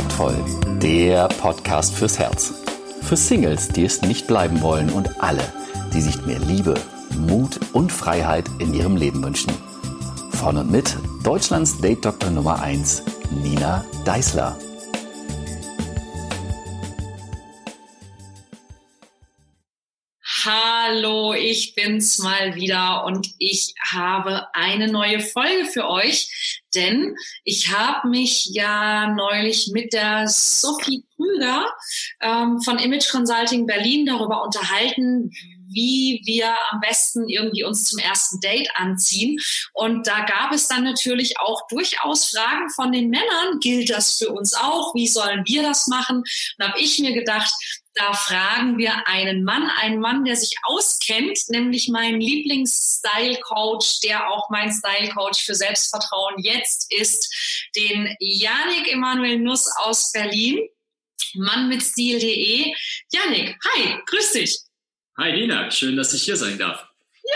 Kontaktvoll, der Podcast fürs Herz. Für Singles, die es nicht bleiben wollen und alle, die sich mehr Liebe, Mut und Freiheit in ihrem Leben wünschen. Von und mit Deutschlands Date Doktor Nummer 1, Nina Deißler. Hallo, ich bin's mal wieder und ich habe eine neue Folge für euch, denn ich habe mich ja neulich mit der Sophie Krüger ähm, von Image Consulting Berlin darüber unterhalten, wie wir am besten irgendwie uns zum ersten Date anziehen. Und da gab es dann natürlich auch durchaus Fragen von den Männern. Gilt das für uns auch? Wie sollen wir das machen? Und habe ich mir gedacht, da fragen wir einen Mann, einen Mann, der sich auskennt, nämlich meinen Lieblings-Style-Coach, der auch mein Style-Coach für Selbstvertrauen jetzt ist, den Janik Emanuel Nuss aus Berlin, Mann mit Stil.de. Janik, hi, grüß dich. Hi Nina, schön, dass ich hier sein darf.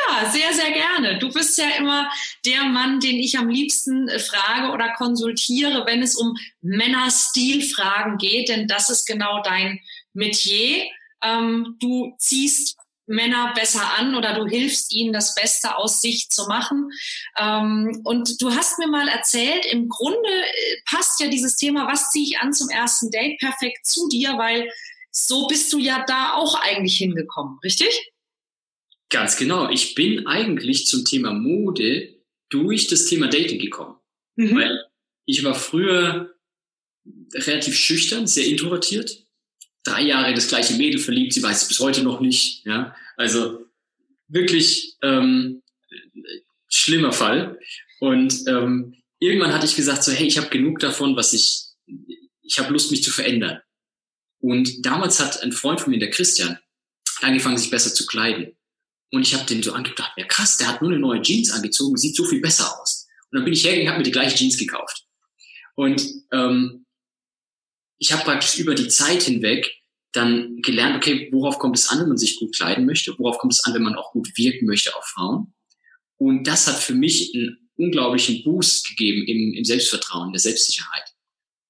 Ja, sehr, sehr gerne. Du bist ja immer der Mann, den ich am liebsten frage oder konsultiere, wenn es um Männerstilfragen geht, denn das ist genau dein Metier. Ähm, du ziehst Männer besser an oder du hilfst ihnen, das Beste aus sich zu machen. Ähm, und du hast mir mal erzählt, im Grunde äh, passt ja dieses Thema, was ziehe ich an zum ersten Date, perfekt zu dir, weil so bist du ja da auch eigentlich hingekommen, richtig? Ganz genau. Ich bin eigentlich zum Thema Mode durch das Thema Dating gekommen. Mhm. Weil ich war früher relativ schüchtern, sehr introvertiert. Drei Jahre das gleiche Mädel verliebt, sie weiß es bis heute noch nicht. Ja, also wirklich ähm, schlimmer Fall. Und ähm, irgendwann hatte ich gesagt so, hey, ich habe genug davon, was ich, ich habe Lust, mich zu verändern. Und damals hat ein Freund von mir, der Christian, angefangen, sich besser zu kleiden. Und ich habe den so angedacht, ja krass, der hat nur eine neue Jeans angezogen, sieht so viel besser aus. Und dann bin ich hergegangen, habe mir die gleiche Jeans gekauft. Und ähm, ich habe praktisch über die Zeit hinweg dann gelernt, okay, worauf kommt es an, wenn man sich gut kleiden möchte? Worauf kommt es an, wenn man auch gut wirken möchte auf Frauen? Und das hat für mich einen unglaublichen Boost gegeben im, im Selbstvertrauen, der Selbstsicherheit.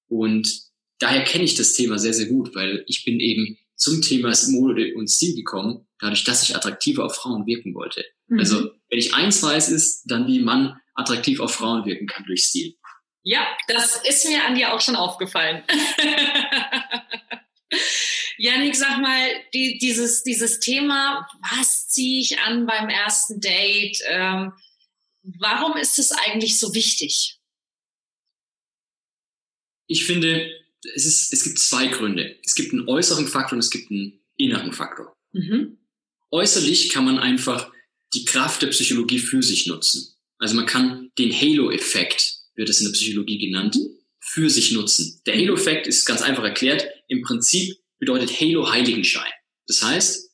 Und daher kenne ich das Thema sehr, sehr gut, weil ich bin eben zum Thema Mode und Stil gekommen, dadurch, dass ich attraktiver auf Frauen wirken wollte. Mhm. Also, wenn ich eins weiß, ist dann, wie man attraktiv auf Frauen wirken kann durch Stil. Ja, das ist mir an dir auch schon aufgefallen. Janik, sag mal, die, dieses, dieses Thema, was ziehe ich an beim ersten Date? Ähm, warum ist es eigentlich so wichtig? Ich finde, es, ist, es gibt zwei Gründe. Es gibt einen äußeren Faktor und es gibt einen inneren Faktor. Mhm. Äußerlich kann man einfach die Kraft der Psychologie für sich nutzen. Also man kann den Halo-Effekt, wird es in der Psychologie genannt, für sich nutzen. Der Halo-Effekt ist ganz einfach erklärt. Im Prinzip bedeutet Halo Heiligenschein. Das heißt,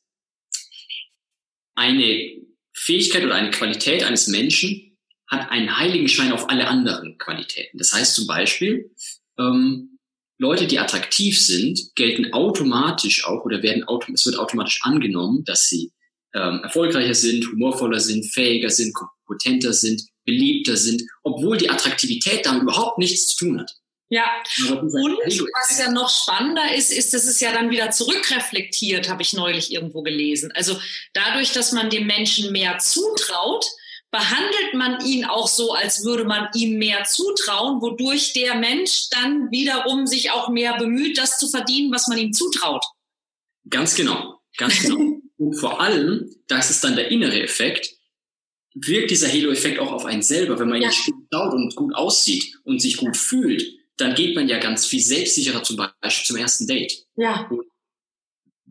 eine Fähigkeit oder eine Qualität eines Menschen hat einen Heiligenschein auf alle anderen Qualitäten. Das heißt zum Beispiel, ähm, Leute, die attraktiv sind, gelten automatisch auch oder werden es wird automatisch angenommen, dass sie ähm, erfolgreicher sind, humorvoller sind, fähiger sind, kompetenter sind, beliebter sind, obwohl die Attraktivität damit überhaupt nichts zu tun hat. Ja, und was ja noch spannender ist, ist, dass es ja dann wieder zurückreflektiert, habe ich neulich irgendwo gelesen. Also dadurch, dass man dem Menschen mehr zutraut, behandelt man ihn auch so, als würde man ihm mehr zutrauen, wodurch der Mensch dann wiederum sich auch mehr bemüht, das zu verdienen, was man ihm zutraut. Ganz genau, ganz genau. Und vor allem, das ist dann der innere Effekt, wirkt dieser Halo-Effekt auch auf einen selber. Wenn man ja. gut schaut und gut aussieht und sich gut fühlt, dann geht man ja ganz viel selbstsicherer zum Beispiel zum ersten Date. Ja. Und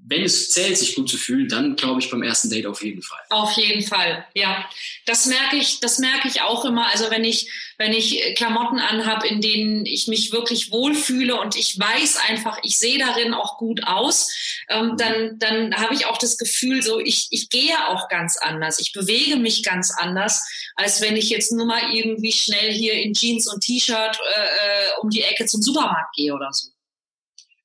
wenn es zählt, sich gut zu fühlen, dann glaube ich beim ersten Date auf jeden Fall. Auf jeden Fall, ja. Das merke ich, das merke ich auch immer. Also wenn ich, wenn ich Klamotten anhabe, in denen ich mich wirklich wohlfühle und ich weiß einfach, ich sehe darin auch gut aus, ähm, dann, dann habe ich auch das Gefühl, so ich, ich gehe auch ganz anders, ich bewege mich ganz anders, als wenn ich jetzt nur mal irgendwie schnell hier in Jeans und T-Shirt äh, äh um die Ecke zum Supermarkt gehe oder so.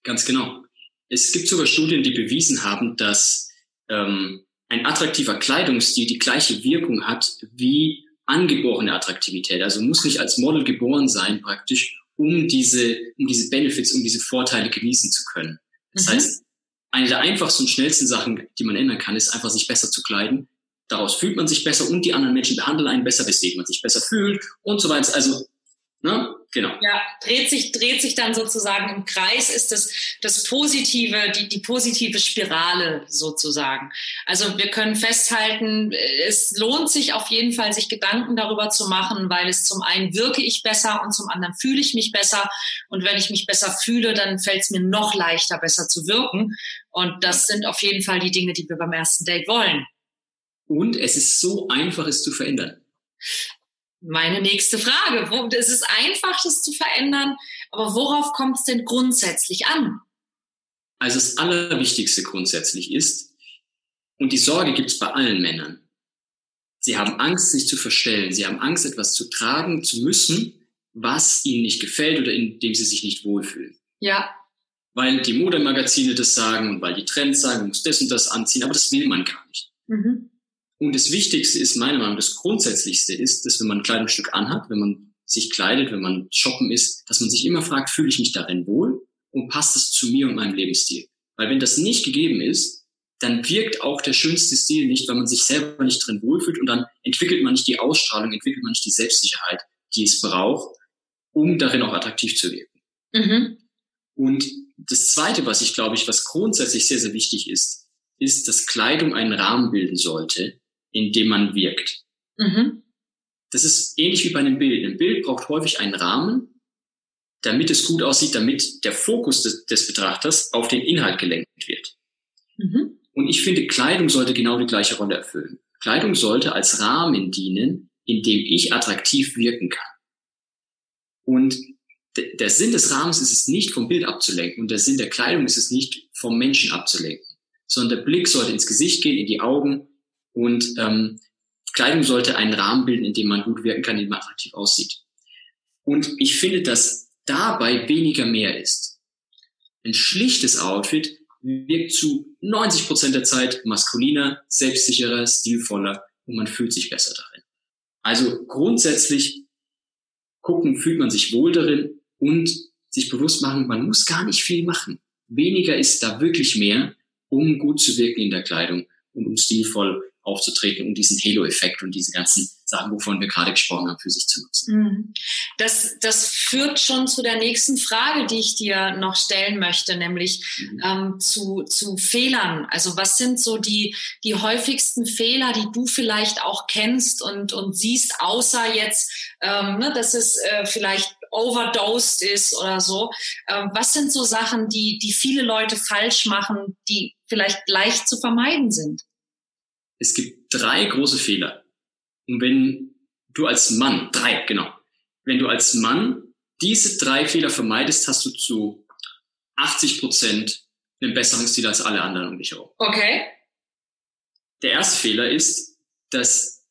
Ganz genau. Es gibt sogar Studien, die bewiesen haben, dass ähm, ein attraktiver Kleidungsstil die gleiche Wirkung hat wie angeborene Attraktivität. Also muss nicht als Model geboren sein praktisch, um diese, um diese Benefits, um diese Vorteile genießen zu können. Das mhm. heißt, eine der einfachsten und schnellsten Sachen, die man ändern kann, ist einfach sich besser zu kleiden. Daraus fühlt man sich besser und die anderen Menschen behandeln einen besser, weswegen man sich besser fühlt und so weiter. Also Ne? Genau. Ja, dreht sich, dreht sich dann sozusagen im Kreis, ist das, das positive, die, die positive Spirale sozusagen. Also wir können festhalten, es lohnt sich auf jeden Fall, sich Gedanken darüber zu machen, weil es zum einen wirke ich besser und zum anderen fühle ich mich besser. Und wenn ich mich besser fühle, dann fällt es mir noch leichter, besser zu wirken. Und das sind auf jeden Fall die Dinge, die wir beim ersten Date wollen. Und es ist so einfach, es zu verändern meine nächste Frage. Es ist einfach, das zu verändern, aber worauf kommt es denn grundsätzlich an? Also das Allerwichtigste grundsätzlich ist, und die Sorge gibt es bei allen Männern, sie haben Angst, sich zu verstellen. Sie haben Angst, etwas zu tragen zu müssen, was ihnen nicht gefällt oder in dem sie sich nicht wohlfühlen. Ja. Weil die Modemagazine das sagen und weil die Trends sagen, man muss das und das anziehen, aber das will man gar nicht. Mhm. Und das Wichtigste ist meiner Meinung nach, das Grundsätzlichste ist, dass wenn man ein Kleidungsstück anhat, wenn man sich kleidet, wenn man shoppen ist, dass man sich immer fragt, fühle ich mich darin wohl und passt es zu mir und meinem Lebensstil? Weil wenn das nicht gegeben ist, dann wirkt auch der schönste Stil nicht, weil man sich selber nicht drin wohlfühlt und dann entwickelt man nicht die Ausstrahlung, entwickelt man nicht die Selbstsicherheit, die es braucht, um darin auch attraktiv zu wirken. Mhm. Und das Zweite, was ich glaube ich, was grundsätzlich sehr, sehr wichtig ist, ist, dass Kleidung einen Rahmen bilden sollte, in dem man wirkt. Mhm. Das ist ähnlich wie bei einem Bild. Ein Bild braucht häufig einen Rahmen, damit es gut aussieht, damit der Fokus des, des Betrachters auf den Inhalt gelenkt wird. Mhm. Und ich finde, Kleidung sollte genau die gleiche Rolle erfüllen. Kleidung sollte als Rahmen dienen, in dem ich attraktiv wirken kann. Und der Sinn des Rahmens ist es nicht, vom Bild abzulenken und der Sinn der Kleidung ist es nicht, vom Menschen abzulenken, sondern der Blick sollte ins Gesicht gehen, in die Augen und ähm, Kleidung sollte einen Rahmen bilden, in dem man gut wirken kann, in dem man attraktiv aussieht. Und ich finde, dass dabei weniger mehr ist. Ein schlichtes Outfit wirkt zu 90 Prozent der Zeit maskuliner, selbstsicherer, stilvoller und man fühlt sich besser darin. Also grundsätzlich gucken, fühlt man sich wohl darin und sich bewusst machen, man muss gar nicht viel machen. Weniger ist da wirklich mehr, um gut zu wirken in der Kleidung und um stilvoll aufzutreten, um diesen Halo-Effekt und diese ganzen Sachen, wovon wir gerade gesprochen haben, für sich zu nutzen. Mhm. Das, das führt schon zu der nächsten Frage, die ich dir noch stellen möchte, nämlich mhm. ähm, zu, zu Fehlern. Also was sind so die, die häufigsten Fehler, die du vielleicht auch kennst und, und siehst, außer jetzt, ähm, ne, dass es äh, vielleicht overdosed ist oder so. Ähm, was sind so Sachen, die, die viele Leute falsch machen, die vielleicht leicht zu vermeiden sind? Es gibt drei große Fehler. Und wenn du als Mann, drei, genau, wenn du als Mann diese drei Fehler vermeidest, hast du zu 80 Prozent einen besseren Stil als alle anderen um dich herum. Okay. Der erste Fehler ist, dass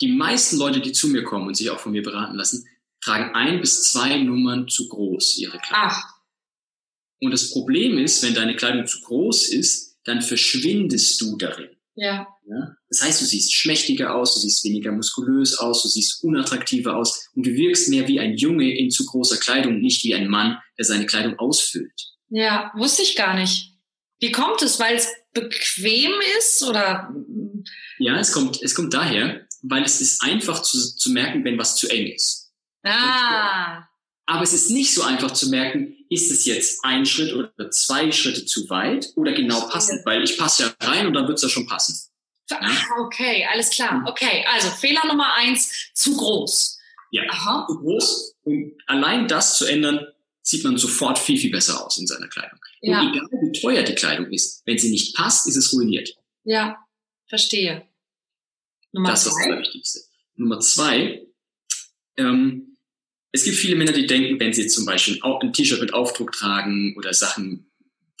die meisten Leute, die zu mir kommen und sich auch von mir beraten lassen, tragen ein bis zwei Nummern zu groß ihre Kleidung. Ach. Und das Problem ist, wenn deine Kleidung zu groß ist, dann verschwindest du darin. Ja. ja. Das heißt, du siehst schmächtiger aus, du siehst weniger muskulös aus, du siehst unattraktiver aus und du wirkst mehr wie ein Junge in zu großer Kleidung, nicht wie ein Mann, der seine Kleidung ausfüllt. Ja, wusste ich gar nicht. Wie kommt es? Weil es bequem ist oder? Ja, es kommt, es kommt daher, weil es ist einfach zu, zu merken, wenn was zu eng ist. Ah. Aber es ist nicht so einfach zu merken, ist es jetzt ein Schritt oder zwei Schritte zu weit oder genau passend, weil ich passe ja rein und dann wird es ja schon passen. Ah, okay, alles klar. Okay, also Fehler Nummer eins, zu groß. Ja, Aha. zu groß. Und allein das zu ändern, sieht man sofort viel, viel besser aus in seiner Kleidung. Ja. Und egal wie teuer die Kleidung ist, wenn sie nicht passt, ist es ruiniert. Ja, verstehe. Nummer das zwei. ist das Allerwichtigste. Nummer zwei, ähm, es gibt viele Männer, die denken, wenn sie zum Beispiel ein T-Shirt mit Aufdruck tragen oder Sachen,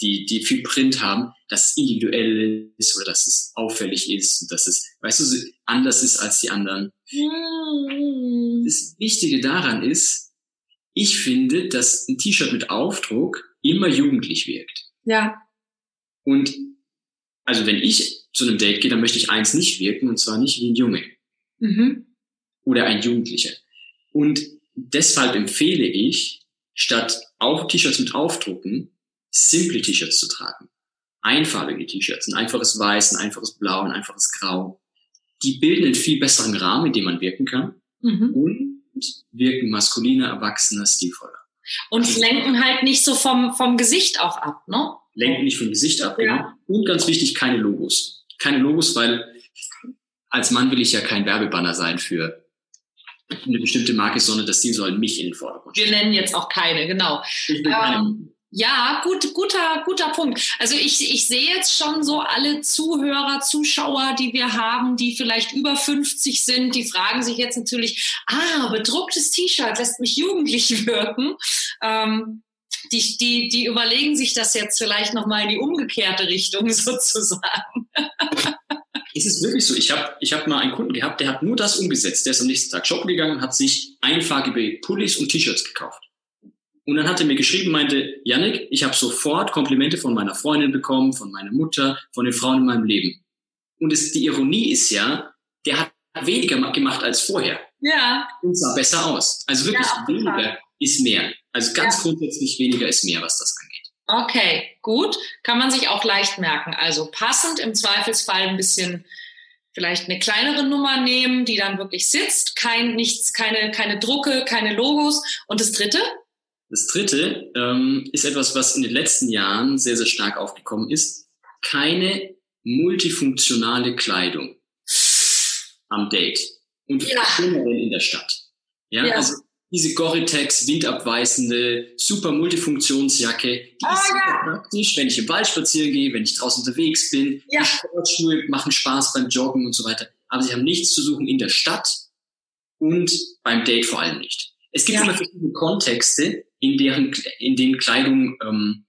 die, die viel Print haben, dass es individuell ist oder dass es auffällig ist, dass es, weißt du, anders ist als die anderen. Hm. Das Wichtige daran ist, ich finde, dass ein T-Shirt mit Aufdruck immer jugendlich wirkt. Ja. Und also wenn ich zu einem Date gehe, dann möchte ich eins nicht wirken, und zwar nicht wie ein Junge. Mhm. Oder ein Jugendlicher. Und deshalb empfehle ich, statt auch T-Shirts mit Aufdrucken, simple T-Shirts zu tragen. Einfarbige T-Shirts, ein einfaches Weiß, ein einfaches Blau, ein einfaches Grau. Die bilden einen viel besseren Rahmen, in dem man wirken kann mhm. und wirken maskuliner, erwachsener, stilvoller. Und also, lenken halt nicht so vom, vom Gesicht auch ab, ne? Lenken nicht vom Gesicht ab, ja. Genau. Und ganz wichtig, keine Logos. Keine Logos, weil als Mann will ich ja kein Werbebanner sein für eine bestimmte Marke, sondern das Ziel soll mich in den Vordergrund stellen. Wir nennen jetzt auch keine, genau. Ich will keine. Ähm, ja, gut, guter, guter Punkt. Also ich, ich sehe jetzt schon so alle Zuhörer, Zuschauer, die wir haben, die vielleicht über 50 sind, die fragen sich jetzt natürlich, ah, bedrucktes T-Shirt lässt mich jugendlich wirken. Ähm, die, die, die überlegen sich das jetzt vielleicht nochmal in die umgekehrte Richtung sozusagen. Ist es wirklich so? Ich habe ich hab mal einen Kunden gehabt, der hat nur das umgesetzt. Der ist am nächsten Tag shoppen gegangen, hat sich einfarbige Pullis und T-Shirts gekauft. Und dann hat er mir geschrieben, meinte, Yannick, ich habe sofort Komplimente von meiner Freundin bekommen, von meiner Mutter, von den Frauen in meinem Leben. Und es, die Ironie ist ja, der hat weniger gemacht als vorher. Ja. Und sah besser aus. Also wirklich ja, weniger ist mehr. Also ganz ja. grundsätzlich weniger ist mehr, was das angeht. Okay, gut. Kann man sich auch leicht merken. Also passend im Zweifelsfall ein bisschen vielleicht eine kleinere Nummer nehmen, die dann wirklich sitzt. Kein, nichts, keine, keine Drucke, keine Logos. Und das dritte? Das dritte ähm, ist etwas, was in den letzten Jahren sehr, sehr stark aufgekommen ist. Keine multifunktionale Kleidung am Date und ja. in der Stadt. Ja, ja. also diese Gore-Tex windabweisende, super Multifunktionsjacke, die oh, ist super ja. praktisch, wenn ich im Wald spazieren gehe, wenn ich draußen unterwegs bin. Ja. Die Sportschuhe machen Spaß beim Joggen und so weiter. Aber sie haben nichts zu suchen in der Stadt und beim Date vor allem nicht. Es gibt ja. immer verschiedene Kontexte, in deren, in denen Kleidung ähm,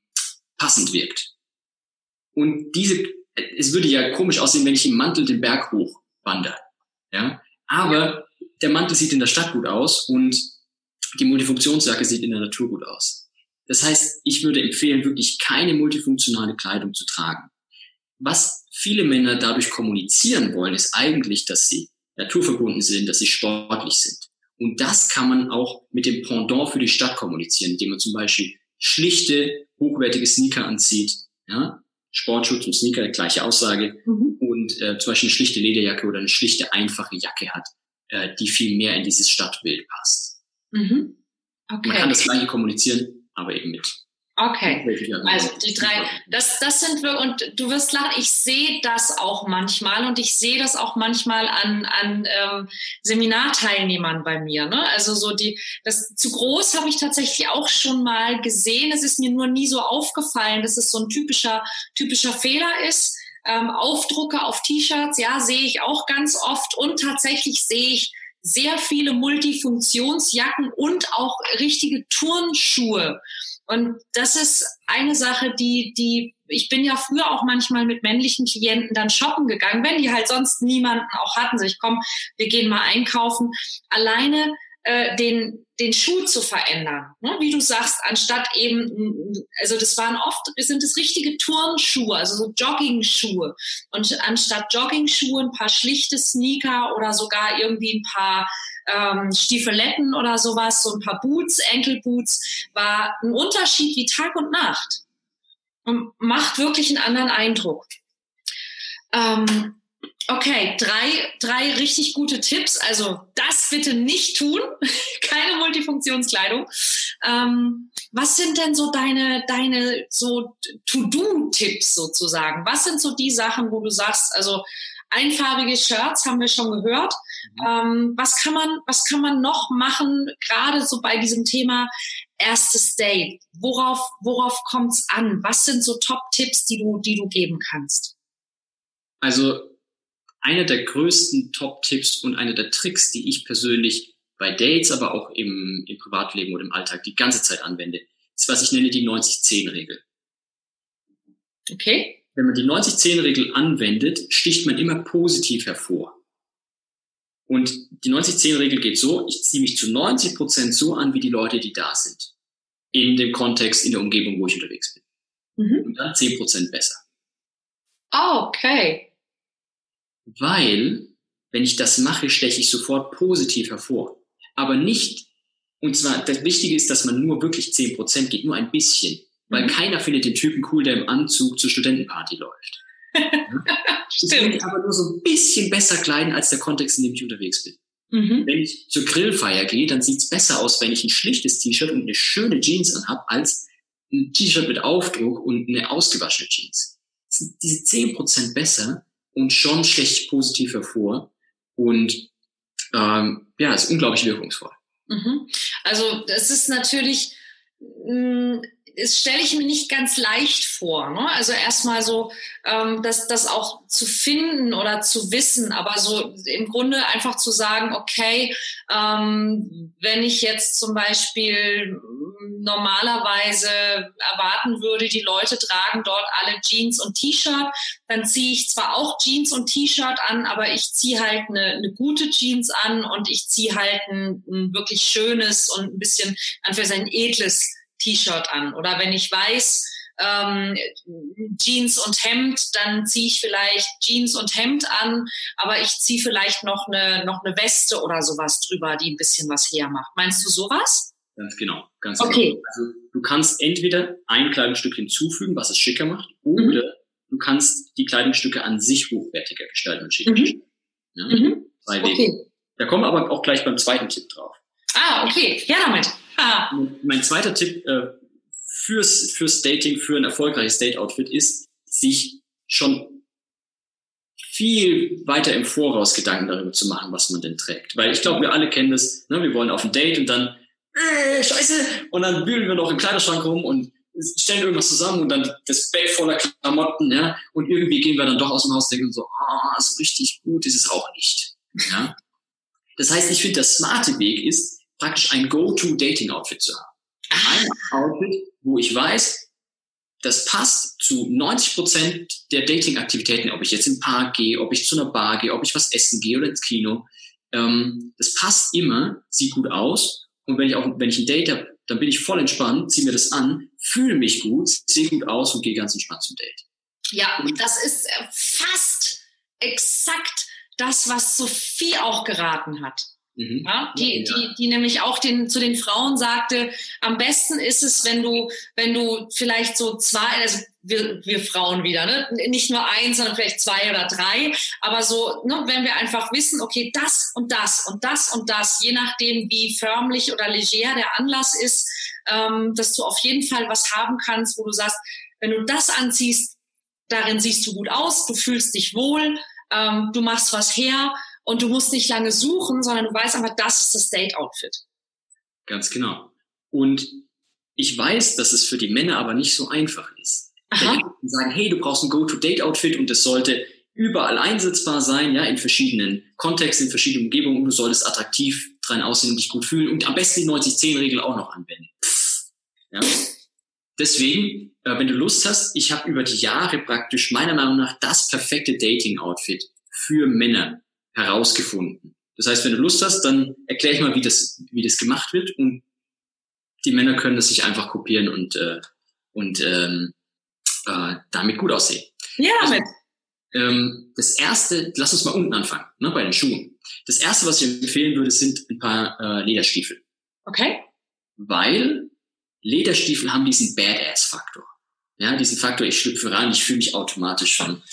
passend wirkt. Und diese, es würde ja komisch aussehen, wenn ich im Mantel den Berg hoch wandere. Ja? Aber der Mantel sieht in der Stadt gut aus und die Multifunktionsjacke sieht in der Natur gut aus. Das heißt, ich würde empfehlen, wirklich keine multifunktionale Kleidung zu tragen. Was viele Männer dadurch kommunizieren wollen, ist eigentlich, dass sie naturverbunden sind, dass sie sportlich sind. Und das kann man auch mit dem Pendant für die Stadt kommunizieren, indem man zum Beispiel schlichte, hochwertige Sneaker anzieht. Ja? Sportschutz und Sneaker, gleiche Aussage. Mhm. Und äh, zum Beispiel eine schlichte Lederjacke oder eine schlichte, einfache Jacke hat, äh, die viel mehr in dieses Stadtbild passt. Mhm. Okay. Man kann das gleiche kommunizieren, aber eben mit. Okay, also die drei, das, das sind wir, und du wirst lachen, ich sehe das auch manchmal und ich sehe das auch manchmal an, an ähm, Seminarteilnehmern bei mir. Ne? Also so die, das zu groß habe ich tatsächlich auch schon mal gesehen. Es ist mir nur nie so aufgefallen, dass es so ein typischer, typischer Fehler ist. Ähm, Aufdrucke auf T-Shirts, ja, sehe ich auch ganz oft und tatsächlich sehe ich sehr viele Multifunktionsjacken und auch richtige Turnschuhe. Und das ist eine Sache, die, die, ich bin ja früher auch manchmal mit männlichen Klienten dann shoppen gegangen, wenn die halt sonst niemanden auch hatten. So, ich komm, wir gehen mal einkaufen. Alleine äh, den, den Schuh zu verändern. Ne? Wie du sagst, anstatt eben, also das waren oft, sind es richtige Turnschuhe, also so Jogging-Schuhe. Und anstatt Jogging-Schuhe ein paar schlichte Sneaker oder sogar irgendwie ein paar ähm, Stiefeletten oder sowas, so ein paar Boots, Enkelboots, war ein Unterschied wie Tag und Nacht. Und macht wirklich einen anderen Eindruck. Ähm, Okay, drei, drei richtig gute Tipps. Also das bitte nicht tun. Keine Multifunktionskleidung. Ähm, was sind denn so deine, deine so To-Do-Tipps sozusagen? Was sind so die Sachen, wo du sagst, also einfarbige Shirts haben wir schon gehört. Mhm. Ähm, was kann man, was kann man noch machen, gerade so bei diesem Thema erstes Date? Worauf, worauf kommt es an? Was sind so Top-Tipps, die du, die du geben kannst? Also einer der größten Top-Tipps und einer der Tricks, die ich persönlich bei Dates, aber auch im, im Privatleben oder im Alltag die ganze Zeit anwende, ist, was ich nenne die 90-10-Regel. Okay. Wenn man die 90-10-Regel anwendet, sticht man immer positiv hervor. Und die 90-10-Regel geht so, ich ziehe mich zu 90 Prozent so an, wie die Leute, die da sind. In dem Kontext, in der Umgebung, wo ich unterwegs bin. Mhm. Und dann 10 Prozent besser. Oh, okay. Weil, wenn ich das mache, steche ich sofort positiv hervor. Aber nicht, Und zwar, das Wichtige ist, dass man nur wirklich 10% geht, nur ein bisschen. Weil mhm. keiner findet den Typen cool, der im Anzug zur Studentenparty läuft. Stimmt. Ich aber nur so ein bisschen besser kleiden als der Kontext, in dem ich unterwegs bin. Mhm. Wenn ich zur Grillfeier gehe, dann sieht's besser aus, wenn ich ein schlichtes T-Shirt und eine schöne Jeans anhab, als ein T-Shirt mit Aufdruck und eine ausgewaschene Jeans. sind diese zehn Prozent besser und schon schlecht positiv hervor. Und ähm, ja, ist unglaublich wirkungsvoll. Mhm. Also das ist natürlich mh, mm, das stelle ich mir nicht ganz leicht vor. Ne? Also erstmal so, ähm, das, das auch zu finden oder zu wissen, aber so im Grunde einfach zu sagen, okay, ähm, wenn ich jetzt zum Beispiel normalerweise erwarten würde, die Leute tragen dort alle Jeans und T-Shirt, dann ziehe ich zwar auch Jeans und T-Shirt an, aber ich ziehe halt eine, eine gute Jeans an und ich ziehe halt ein, ein wirklich schönes und ein bisschen, einfach ein edles T-Shirt an. Oder wenn ich weiß, ähm, Jeans und Hemd, dann ziehe ich vielleicht Jeans und Hemd an, aber ich ziehe vielleicht noch eine, noch eine Weste oder sowas drüber, die ein bisschen was hermacht. Meinst du sowas? Ganz genau, ganz okay. genau. Also du kannst entweder ein Kleidungsstück hinzufügen, was es schicker macht, oder mhm. du kannst die Kleidungsstücke an sich hochwertiger gestalten und schicker mhm. Ja? Mhm. Zwei Wege. Okay. Da kommen wir aber auch gleich beim zweiten Tipp drauf. Ah, okay. Ja, damit. Mein zweiter Tipp äh, fürs, fürs Dating, für ein erfolgreiches Date-Outfit ist, sich schon viel weiter im Voraus Gedanken darüber zu machen, was man denn trägt. Weil ich glaube, wir alle kennen das, ne? wir wollen auf ein Date und dann, äh, scheiße, und dann wühlen wir noch im Kleiderschrank rum und stellen irgendwas zusammen und dann das Bett voller Klamotten, ja, und irgendwie gehen wir dann doch aus dem Haus und denken so, ah, so richtig gut ist es auch nicht, ja. Das heißt, ich finde, der smarte Weg ist, praktisch ein Go-To-Dating-Outfit zu haben. Ein Outfit, wo ich weiß, das passt zu 90 Prozent der Dating-Aktivitäten, ob ich jetzt in den Park gehe, ob ich zu einer Bar gehe, ob ich was essen gehe oder ins Kino. Ähm, das passt immer, sieht gut aus. Und wenn ich auch, wenn ich ein Date habe, dann bin ich voll entspannt, ziehe mir das an, fühle mich gut, sehe gut aus und gehe ganz entspannt zum Date. Ja, das ist äh, fast exakt das, was Sophie auch geraten hat. Mhm. Ja, die, die, die nämlich auch den, zu den Frauen sagte, am besten ist es, wenn du, wenn du vielleicht so zwei, also wir, wir Frauen wieder, ne? nicht nur eins, sondern vielleicht zwei oder drei, aber so, ne, wenn wir einfach wissen, okay, das und das und das und das, je nachdem, wie förmlich oder leger der Anlass ist, ähm, dass du auf jeden Fall was haben kannst, wo du sagst, wenn du das anziehst, darin siehst du gut aus, du fühlst dich wohl, ähm, du machst was her, und du musst nicht lange suchen, sondern du weißt einfach, das ist das Date-Outfit. Ganz genau. Und ich weiß, dass es für die Männer aber nicht so einfach ist. Aha. Die sagen, hey, du brauchst ein Go-to-Date-Outfit und das sollte überall einsetzbar sein, ja, in verschiedenen Kontexten, in verschiedenen Umgebungen und du solltest attraktiv dran aussehen und dich gut fühlen und am besten die 90-10-Regel auch noch anwenden. Ja. Deswegen, äh, wenn du Lust hast, ich habe über die Jahre praktisch meiner Meinung nach das perfekte Dating-Outfit für Männer herausgefunden. Das heißt, wenn du Lust hast, dann erkläre ich mal, wie das, wie das gemacht wird und die Männer können das sich einfach kopieren und, äh, und ähm, äh, damit gut aussehen. Ja, also, ähm, das erste, lass uns mal unten anfangen, ne, bei den Schuhen. Das erste, was ich empfehlen würde, sind ein paar äh, Lederstiefel. Okay. Weil Lederstiefel haben diesen Badass-Faktor. Ja, diesen Faktor, ich schlüpfe rein, ich fühle mich automatisch schon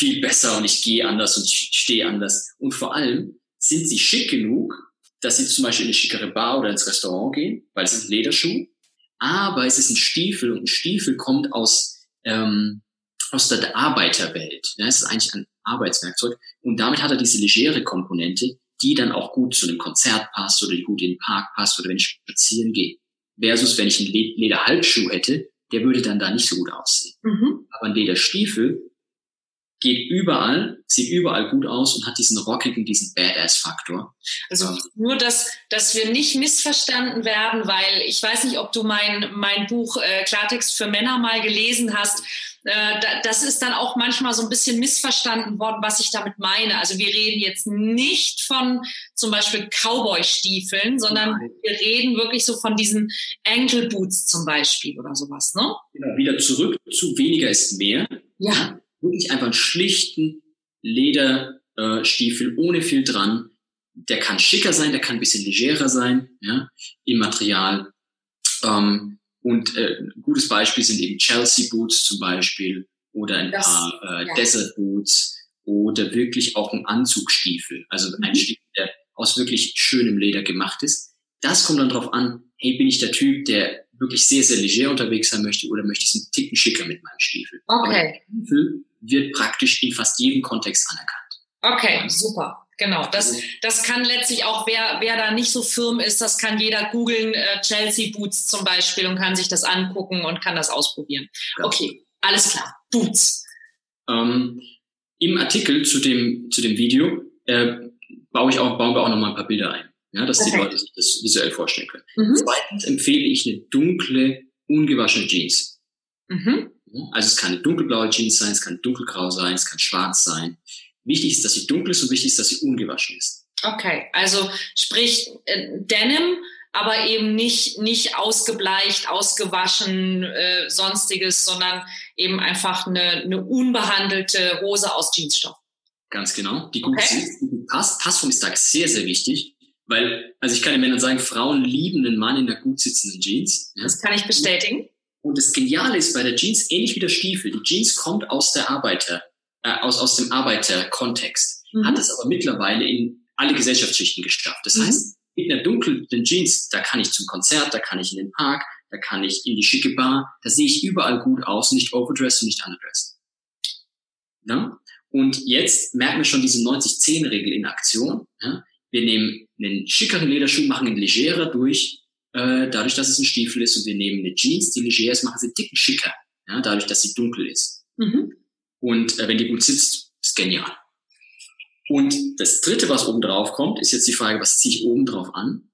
viel besser und ich gehe anders und ich stehe anders. Und vor allem sind sie schick genug, dass sie zum Beispiel in eine schickere Bar oder ins Restaurant gehen, weil es ist ein Lederschuh. Aber es ist ein Stiefel und ein Stiefel kommt aus, ähm, aus der Arbeiterwelt. Ja, es ist eigentlich ein Arbeitswerkzeug. Und damit hat er diese legere Komponente, die dann auch gut zu einem Konzert passt oder die gut in den Park passt oder wenn ich spazieren gehe. Versus wenn ich einen Lederhalbschuh hätte, der würde dann da nicht so gut aussehen. Mhm. Aber ein Lederstiefel geht überall, sieht überall gut aus und hat diesen rockigen, diesen Badass-Faktor. Also ähm. nur, dass, dass wir nicht missverstanden werden, weil ich weiß nicht, ob du mein, mein Buch äh, Klartext für Männer mal gelesen hast. Äh, das ist dann auch manchmal so ein bisschen missverstanden worden, was ich damit meine. Also wir reden jetzt nicht von zum Beispiel Cowboy-Stiefeln, sondern Nein. wir reden wirklich so von diesen Ankle Boots zum Beispiel oder sowas, ne? Genau, wieder zurück zu weniger ist mehr. Ja wirklich einfach einen schlichten Lederstiefel ohne viel dran, der kann schicker sein, der kann ein bisschen legerer sein, ja, im Material. Ähm, und äh, ein gutes Beispiel sind eben Chelsea Boots zum Beispiel oder ein das, paar äh, ja. Desert Boots oder wirklich auch ein Anzugstiefel, also mhm. ein Stiefel, der aus wirklich schönem Leder gemacht ist. Das kommt dann darauf an, hey, bin ich der Typ, der wirklich sehr, sehr leger unterwegs sein möchte oder möchte ich es einen Ticken schicker mit meinem Stiefel? Okay. Aber der Stiefel wird praktisch in fast jedem Kontext anerkannt. Okay, super. Genau, das, also das kann letztlich auch, wer, wer da nicht so firm ist, das kann jeder googeln, äh, Chelsea Boots zum Beispiel und kann sich das angucken und kann das ausprobieren. Okay, alles klar, Boots. Ähm, Im Artikel zu dem, zu dem Video äh, baue ich auch, bauen wir auch nochmal ein paar Bilder ein, ja, dass okay. die Leute sich das visuell vorstellen können. Mhm. Zweitens empfehle ich eine dunkle, ungewaschene Jeans. Mhm. Also es kann eine dunkelblaue Jeans sein, es kann dunkelgrau sein, es kann schwarz sein. Wichtig ist, dass sie dunkel ist und wichtig ist, dass sie ungewaschen ist. Okay, also sprich äh, Denim, aber eben nicht, nicht ausgebleicht, ausgewaschen, äh, sonstiges, sondern eben einfach eine, eine unbehandelte Hose aus Jeansstoff. Ganz genau. Die gut okay. sitzt, die passt. Passform ist da sehr, sehr wichtig. Weil, also ich kann den Männern sagen, Frauen lieben einen Mann in einer gut sitzenden Jeans. Ja? Das kann ich bestätigen. Und das Geniale ist bei der Jeans, ähnlich wie der Stiefel, die Jeans kommt aus der Arbeiter, äh, aus, aus dem Arbeiterkontext, mhm. hat es aber mittlerweile in alle Gesellschaftsschichten geschafft. Das mhm. heißt, mit einer dunklen Jeans, da kann ich zum Konzert, da kann ich in den Park, da kann ich in die schicke Bar, da sehe ich überall gut aus, nicht overdressed und nicht underdressed. Ja? Und jetzt merken wir schon diese 90-10-Regel in Aktion. Ja? Wir nehmen einen schickeren Lederschuh, machen ihn legerer durch, äh, dadurch, dass es ein Stiefel ist, und wir nehmen eine Jeans, die leger ist, machen sie dicken schicker, ja? dadurch, dass sie dunkel ist. Mhm. Und äh, wenn die gut sitzt, ist genial. Und das Dritte, was oben drauf kommt, ist jetzt die Frage, was ziehe ich oben drauf an?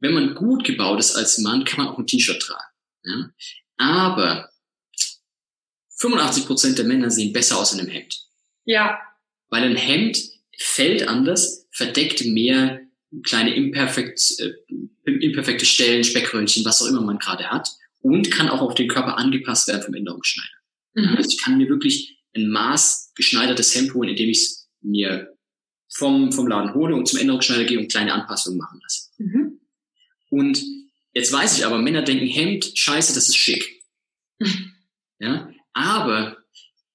Wenn man gut gebaut ist als Mann, kann man auch ein T-Shirt tragen. Ja? Aber 85 Prozent der Männer sehen besser aus in einem Hemd. Ja. Weil ein Hemd fällt anders, verdeckt mehr kleine imperfekt, äh, imperfekte Stellen, Speckröllchen, was auch immer man gerade hat und kann auch auf den Körper angepasst werden vom Änderungsschneider. Mhm. Also ich kann mir wirklich ein maßgeschneidertes Hemd holen, indem ich es mir vom, vom Laden hole und zum Änderungsschneider gehe und kleine Anpassungen machen lasse. Mhm. Und jetzt weiß ich aber, Männer denken, Hemd, scheiße, das ist schick. Mhm. Ja, aber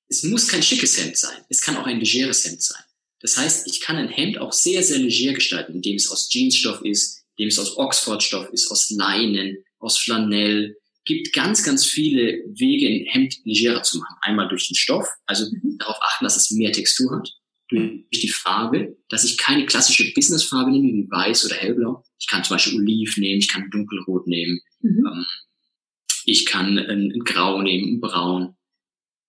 es muss kein schickes Hemd sein. Es kann auch ein legeres Hemd sein. Das heißt, ich kann ein Hemd auch sehr, sehr leger gestalten, indem es aus Jeansstoff ist, indem es aus Oxfordstoff ist, aus Leinen, aus Flanell, gibt ganz, ganz viele Wege, ein Hemd legerer zu machen. Einmal durch den Stoff, also mhm. darauf achten, dass es mehr Textur hat. Durch die Farbe, dass ich keine klassische Businessfarbe nehme, wie weiß oder hellblau. Ich kann zum Beispiel Oliv nehmen, ich kann dunkelrot nehmen, mhm. ähm, ich kann ein, ein, Grau nehmen, ein Braun.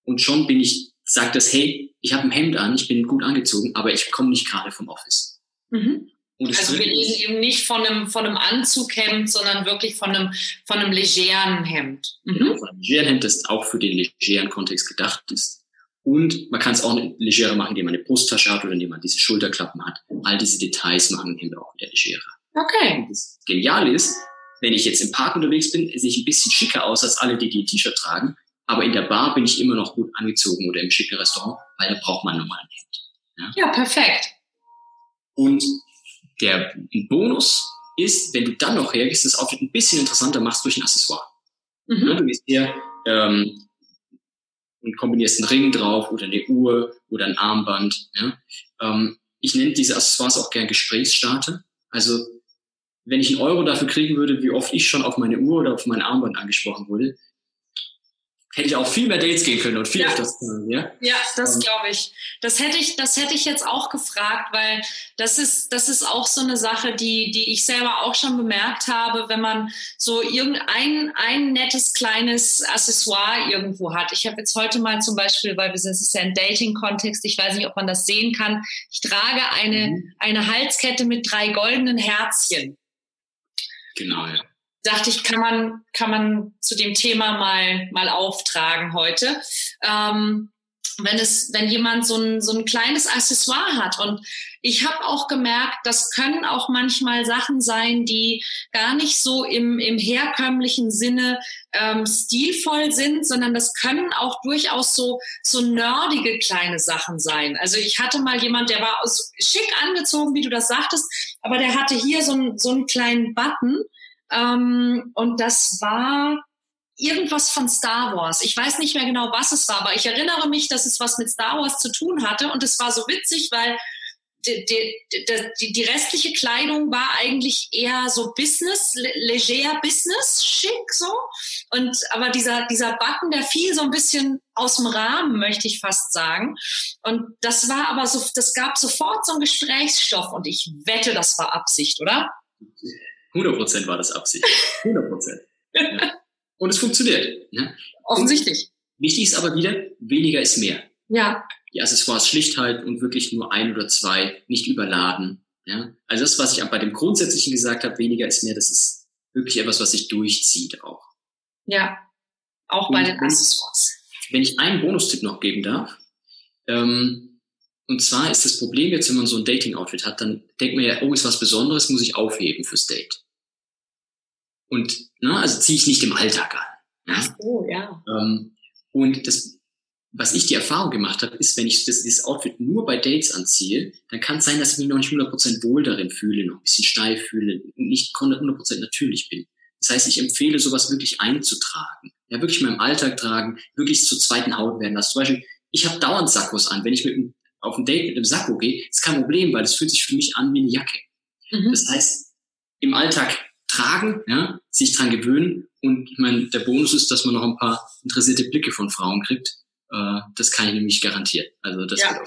Und schon bin ich, sagt das, hey, ich habe ein Hemd an, ich bin gut angezogen, aber ich komme nicht gerade vom Office. Mhm. Also wir reden eben nicht von einem, von einem Anzughemd, sondern wirklich von einem, von einem legeren Hemd. Mhm. Genau, von einem legeren Hemd, das auch für den legeren Kontext gedacht ist. Und man kann es auch legerer machen, indem man eine Brusttasche hat oder indem man diese Schulterklappen hat. All diese Details machen ein Hemd auch wieder legerer. Okay. Und das Geniale ist, wenn ich jetzt im Park unterwegs bin, sehe ich ein bisschen schicker aus als alle, die die T-Shirt tragen. Aber in der Bar bin ich immer noch gut angezogen oder im schicken Restaurant, weil da braucht man normal ein Hemd. Ja, ja perfekt. Und der Bonus ist, wenn du dann noch hergehst, das Outfit ein bisschen interessanter machst durch ein Accessoire. Mhm. Ja, du gehst her ähm, und kombinierst einen Ring drauf oder eine Uhr oder ein Armband. Ja? Ähm, ich nenne diese Accessoires auch gern Gesprächsstarter. Also wenn ich einen Euro dafür kriegen würde, wie oft ich schon auf meine Uhr oder auf mein Armband angesprochen wurde, hätte ich auch viel mehr Dates gehen können und viel ja. öfters. Ja, ja das ähm. glaube ich. Das hätte ich, das hätte ich jetzt auch gefragt, weil das ist, das ist auch so eine Sache, die, die ich selber auch schon bemerkt habe, wenn man so irgendein ein nettes kleines Accessoire irgendwo hat. Ich habe jetzt heute mal zum Beispiel, weil wir sind, es ist ja ein Dating-Kontext, ich weiß nicht, ob man das sehen kann. Ich trage eine, mhm. eine Halskette mit drei goldenen Herzchen. Genau, ja dachte ich, kann man, kann man zu dem Thema mal, mal auftragen heute. Ähm, wenn es, wenn jemand so ein, so ein kleines Accessoire hat. Und ich habe auch gemerkt, das können auch manchmal Sachen sein, die gar nicht so im, im herkömmlichen Sinne ähm, stilvoll sind, sondern das können auch durchaus so, so nerdige kleine Sachen sein. Also ich hatte mal jemand, der war aus, schick angezogen, wie du das sagtest, aber der hatte hier so, ein, so einen kleinen Button. Ähm, und das war irgendwas von Star Wars. Ich weiß nicht mehr genau, was es war, aber ich erinnere mich, dass es was mit Star Wars zu tun hatte und es war so witzig, weil die, die, die, die restliche Kleidung war eigentlich eher so Business, leger Business, schick so. Und aber dieser, dieser Button, der fiel so ein bisschen aus dem Rahmen, möchte ich fast sagen. Und das war aber so, das gab sofort so einen Gesprächsstoff und ich wette, das war Absicht, oder? 100 Prozent war das Absicht. 100 Prozent. Ja. Und es funktioniert. Ja? Offensichtlich. Wichtig ist aber wieder, weniger ist mehr. Ja. Die Accessoires schlicht halten und wirklich nur ein oder zwei, nicht überladen. Ja? Also das, was ich bei dem Grundsätzlichen gesagt habe, weniger ist mehr, das ist wirklich etwas, was sich durchzieht auch. Ja, auch bei und den Accessoires. Wenn ich einen Bonustipp noch geben darf, ähm, und zwar ist das Problem jetzt, wenn man so ein Dating-Outfit hat, dann denkt man ja, oh, ist was Besonderes, muss ich aufheben fürs Date. Und ne, also ziehe ich nicht im Alltag an. Ja? Ach so, ja. Ähm, und das, was ich die Erfahrung gemacht habe, ist, wenn ich das, dieses Outfit nur bei Dates anziehe, dann kann es sein, dass ich mich noch nicht 100% wohl darin fühle, noch ein bisschen steif fühle, nicht 100% natürlich bin. Das heißt, ich empfehle, sowas wirklich einzutragen. Ja, wirklich mal im Alltag tragen, wirklich zur zweiten Haut werden lassen. Zum Beispiel, ich habe dauernd Sakkos an. Wenn ich mit einem, auf ein Date mit einem Sakko gehe, ist kein Problem, weil es fühlt sich für mich an wie eine Jacke. Mhm. Das heißt, im Alltag tragen, ja, sich dran gewöhnen. Und ich meine, der Bonus ist, dass man noch ein paar interessierte Blicke von Frauen kriegt. Äh, das kann ich nämlich garantieren. Also das, ja.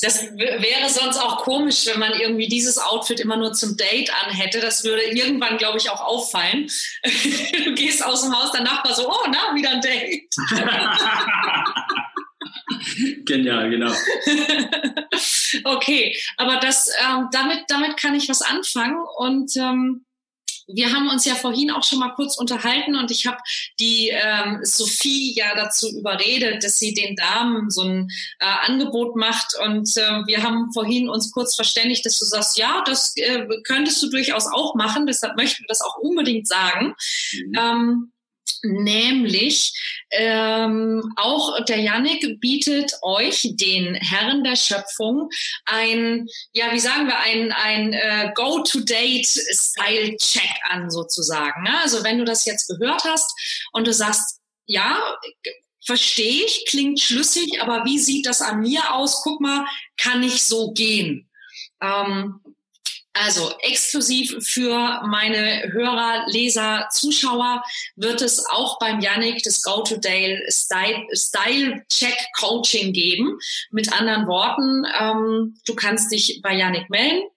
das wäre sonst auch komisch, wenn man irgendwie dieses Outfit immer nur zum Date anhätte. Das würde irgendwann, glaube ich, auch auffallen. du gehst aus dem Haus, der Nachbar so, oh, na, wieder ein Date. Genial, genau. okay, aber das, ähm, damit, damit kann ich was anfangen und ähm, wir haben uns ja vorhin auch schon mal kurz unterhalten und ich habe die ähm, Sophie ja dazu überredet, dass sie den Damen so ein äh, Angebot macht und äh, wir haben vorhin uns kurz verständigt, dass du sagst, ja, das äh, könntest du durchaus auch machen, deshalb möchten wir das auch unbedingt sagen. Mhm. Ähm, Nämlich ähm, auch der Yannick bietet euch, den Herren der Schöpfung, ein, ja, wie sagen wir, ein, ein äh, Go-to-Date-Style-Check an sozusagen. Ne? Also wenn du das jetzt gehört hast und du sagst, ja, verstehe ich, klingt schlüssig, aber wie sieht das an mir aus? Guck mal, kann ich so gehen? Ähm, also exklusiv für meine Hörer, Leser, Zuschauer wird es auch beim Yannick das Go-to-Dale Style, Check Coaching geben. Mit anderen Worten, ähm, du kannst dich bei Yannick melden.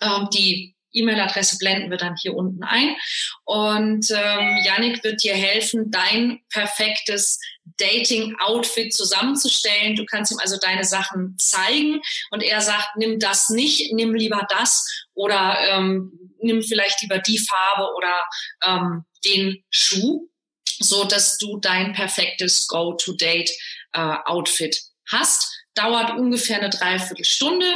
Ähm, die E-Mail-Adresse blenden wir dann hier unten ein. Und ähm, Yannick wird dir helfen, dein perfektes Dating-Outfit zusammenzustellen. Du kannst ihm also deine Sachen zeigen und er sagt, nimm das nicht, nimm lieber das oder ähm, nimm vielleicht lieber die Farbe oder ähm, den Schuh, so dass du dein perfektes Go-to-Date-Outfit äh, hast dauert ungefähr eine Dreiviertelstunde.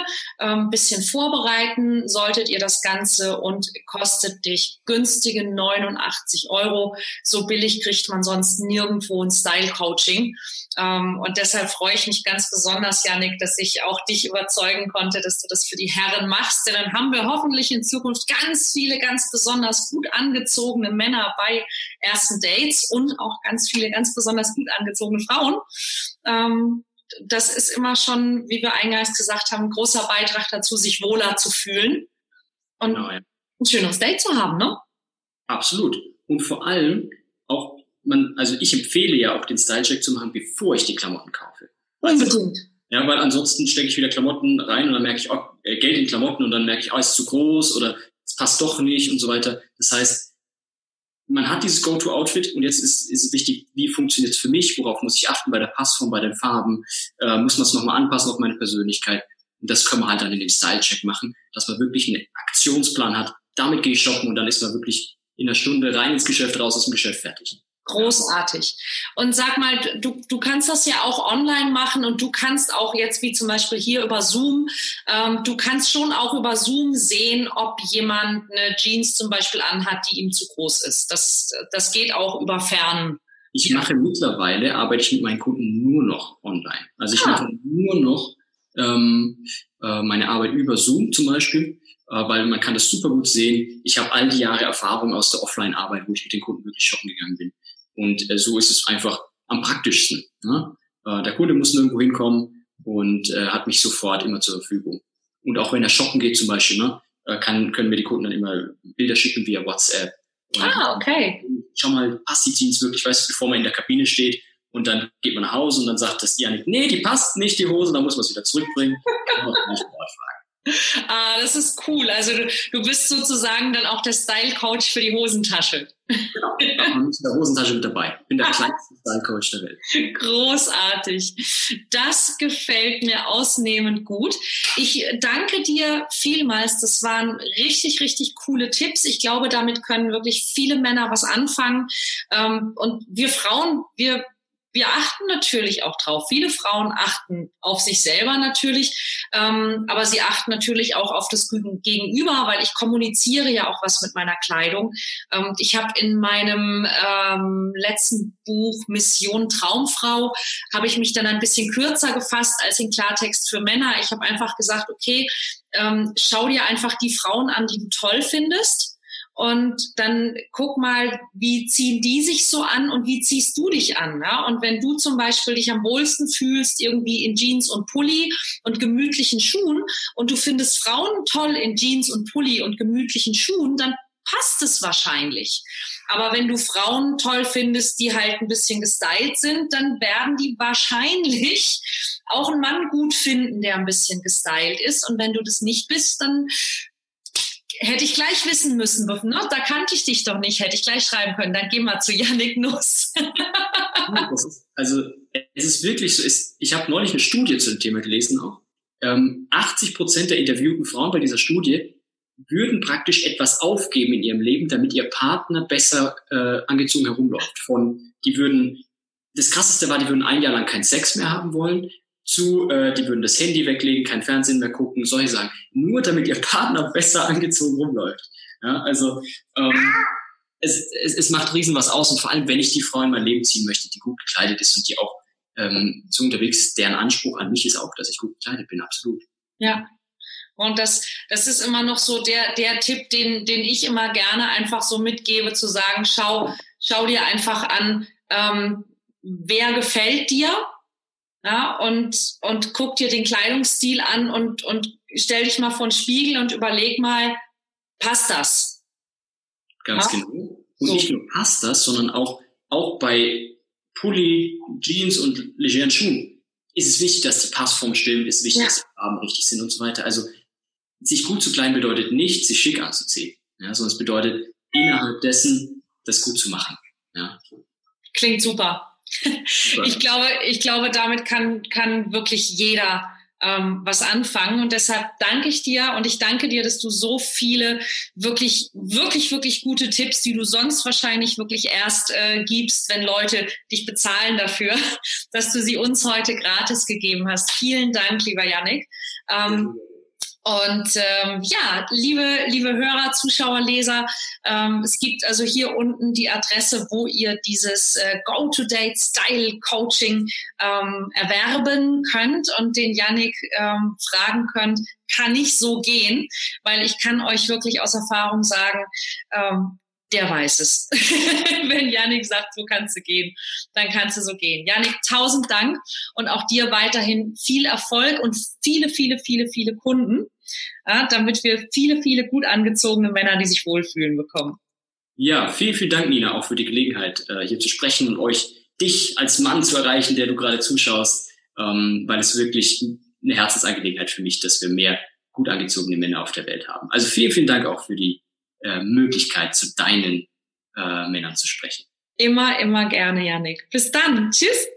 Ähm, bisschen vorbereiten solltet ihr das Ganze und kostet dich günstige 89 Euro. So billig kriegt man sonst nirgendwo ein Style-Coaching. Ähm, und deshalb freue ich mich ganz besonders, Janik, dass ich auch dich überzeugen konnte, dass du das für die Herren machst. Denn dann haben wir hoffentlich in Zukunft ganz viele ganz besonders gut angezogene Männer bei ersten Dates und auch ganz viele ganz besonders gut angezogene Frauen. Ähm, das ist immer schon, wie wir eingangs gesagt haben, ein großer Beitrag dazu, sich wohler zu fühlen und genau, ja. ein schönes Date zu haben, ne? Absolut. Und vor allem auch, man, also ich empfehle ja auch den Style-Check zu machen, bevor ich die Klamotten kaufe. Unbedingt. Ja, weil ansonsten stecke ich wieder Klamotten rein und dann merke ich, oh, äh, Geld in Klamotten und dann merke ich, oh, ist zu groß oder es passt doch nicht und so weiter. Das heißt, man hat dieses Go-To-Outfit und jetzt ist, ist es wichtig, wie funktioniert es für mich, worauf muss ich achten bei der Passform, bei den Farben, äh, muss man es nochmal anpassen auf meine Persönlichkeit. Und das können wir halt dann in dem Style-Check machen, dass man wirklich einen Aktionsplan hat. Damit gehe ich shoppen und dann ist man wirklich in einer Stunde rein ins Geschäft, raus aus dem Geschäft fertig. Großartig. Und sag mal, du, du kannst das ja auch online machen und du kannst auch jetzt wie zum Beispiel hier über Zoom, ähm, du kannst schon auch über Zoom sehen, ob jemand eine Jeans zum Beispiel anhat, die ihm zu groß ist. Das, das geht auch über Fern. Ich mache mittlerweile, arbeite ich mit meinen Kunden nur noch online. Also ich ah. mache nur noch ähm, äh, meine Arbeit über Zoom zum Beispiel, äh, weil man kann das super gut sehen. Ich habe all die Jahre Erfahrung aus der Offline-Arbeit, wo ich mit den Kunden wirklich shoppen gegangen bin. Und äh, so ist es einfach am praktischsten. Ne? Äh, der Kunde muss nirgendwo hinkommen und äh, hat mich sofort immer zur Verfügung. Und auch wenn er shoppen geht zum Beispiel, ne, äh, kann, können mir die Kunden dann immer Bilder schicken via WhatsApp. Und ah, okay. Schau mal, passt die Jeans wirklich, weißt du, bevor man in der Kabine steht und dann geht man nach Hause und dann sagt das Janik, nee, die passt nicht, die Hose, dann muss man es wieder zurückbringen. Kann man nicht fragen. Ah, das ist cool. Also du, du bist sozusagen dann auch der Style-Coach für die Hosentasche. Genau, ich bin in der Hosentasche mit dabei. Ich bin der kleinste Style-Coach der Welt. Großartig. Das gefällt mir ausnehmend gut. Ich danke dir vielmals. Das waren richtig, richtig coole Tipps. Ich glaube, damit können wirklich viele Männer was anfangen. Ähm, und wir Frauen, wir wir achten natürlich auch drauf. Viele Frauen achten auf sich selber natürlich, ähm, aber sie achten natürlich auch auf das Gegenüber, weil ich kommuniziere ja auch was mit meiner Kleidung. Ähm, ich habe in meinem ähm, letzten Buch Mission Traumfrau habe ich mich dann ein bisschen kürzer gefasst als in Klartext für Männer. Ich habe einfach gesagt, okay, ähm, schau dir einfach die Frauen an, die du toll findest und dann guck mal, wie ziehen die sich so an und wie ziehst du dich an. Ja? Und wenn du zum Beispiel dich am wohlsten fühlst, irgendwie in Jeans und Pulli und gemütlichen Schuhen und du findest Frauen toll in Jeans und Pulli und gemütlichen Schuhen, dann passt es wahrscheinlich. Aber wenn du Frauen toll findest, die halt ein bisschen gestylt sind, dann werden die wahrscheinlich auch einen Mann gut finden, der ein bisschen gestylt ist. Und wenn du das nicht bist, dann hätte ich gleich wissen müssen, ne? da kannte ich dich doch nicht, hätte ich gleich schreiben können, dann geh mal zu Yannick Nuss. also es ist wirklich so, ist, ich habe neulich eine Studie zu dem Thema gelesen auch. Ähm, 80 Prozent der interviewten Frauen bei dieser Studie würden praktisch etwas aufgeben in ihrem Leben, damit ihr Partner besser äh, angezogen herumläuft. Von, die würden, das krasseste war, die würden ein Jahr lang keinen Sex mehr haben wollen, zu, äh, die würden das Handy weglegen, kein Fernsehen mehr gucken, solche Sachen. Nur damit ihr Partner besser angezogen rumläuft. Ja, also ähm, es, es, es macht riesen was aus und vor allem, wenn ich die Frau in mein Leben ziehen möchte, die gut gekleidet ist und die auch ähm, so unterwegs ist, deren Anspruch an mich ist auch, dass ich gut gekleidet bin, absolut. Ja. Und das, das ist immer noch so der, der Tipp, den, den ich immer gerne einfach so mitgebe, zu sagen, schau, schau dir einfach an, ähm, wer gefällt dir ja, und, und guck dir den Kleidungsstil an und, und stell dich mal vor den Spiegel und überleg mal, passt das? Ganz ja? genau. Und so. nicht nur passt das, sondern auch, auch bei Pulli, Jeans und legeren Schuhen ist es wichtig, dass die Passform stimmt, ist wichtig, ja. dass die Farben richtig sind und so weiter. Also sich gut zu klein bedeutet nicht, sich schick anzuziehen, ja, sondern es bedeutet innerhalb dessen das gut zu machen. Ja. Klingt super. Ich glaube, ich glaube, damit kann, kann wirklich jeder ähm, was anfangen. Und deshalb danke ich dir und ich danke dir, dass du so viele wirklich, wirklich, wirklich gute Tipps, die du sonst wahrscheinlich wirklich erst äh, gibst, wenn Leute dich bezahlen dafür, dass du sie uns heute gratis gegeben hast. Vielen Dank, lieber Yannick. Ähm, und ähm, ja, liebe, liebe Hörer, Zuschauer, Leser, ähm, es gibt also hier unten die Adresse, wo ihr dieses äh, Go-to-Date-Style-Coaching ähm, erwerben könnt und den Yannick ähm, fragen könnt, kann ich so gehen? Weil ich kann euch wirklich aus Erfahrung sagen, ähm, der weiß es. Wenn Yannick sagt, so kannst du gehen, dann kannst du so gehen. Yannick, tausend Dank und auch dir weiterhin viel Erfolg und viele, viele, viele, viele Kunden, ja, damit wir viele, viele gut angezogene Männer, die sich wohlfühlen, bekommen. Ja, vielen, vielen Dank, Nina, auch für die Gelegenheit, äh, hier zu sprechen und euch, dich als Mann zu erreichen, der du gerade zuschaust, ähm, weil es wirklich eine Herzensangelegenheit für mich, dass wir mehr gut angezogene Männer auf der Welt haben. Also vielen, vielen Dank auch für die äh, Möglichkeit, zu deinen äh, Männern zu sprechen. Immer, immer gerne, Janik. Bis dann. Tschüss.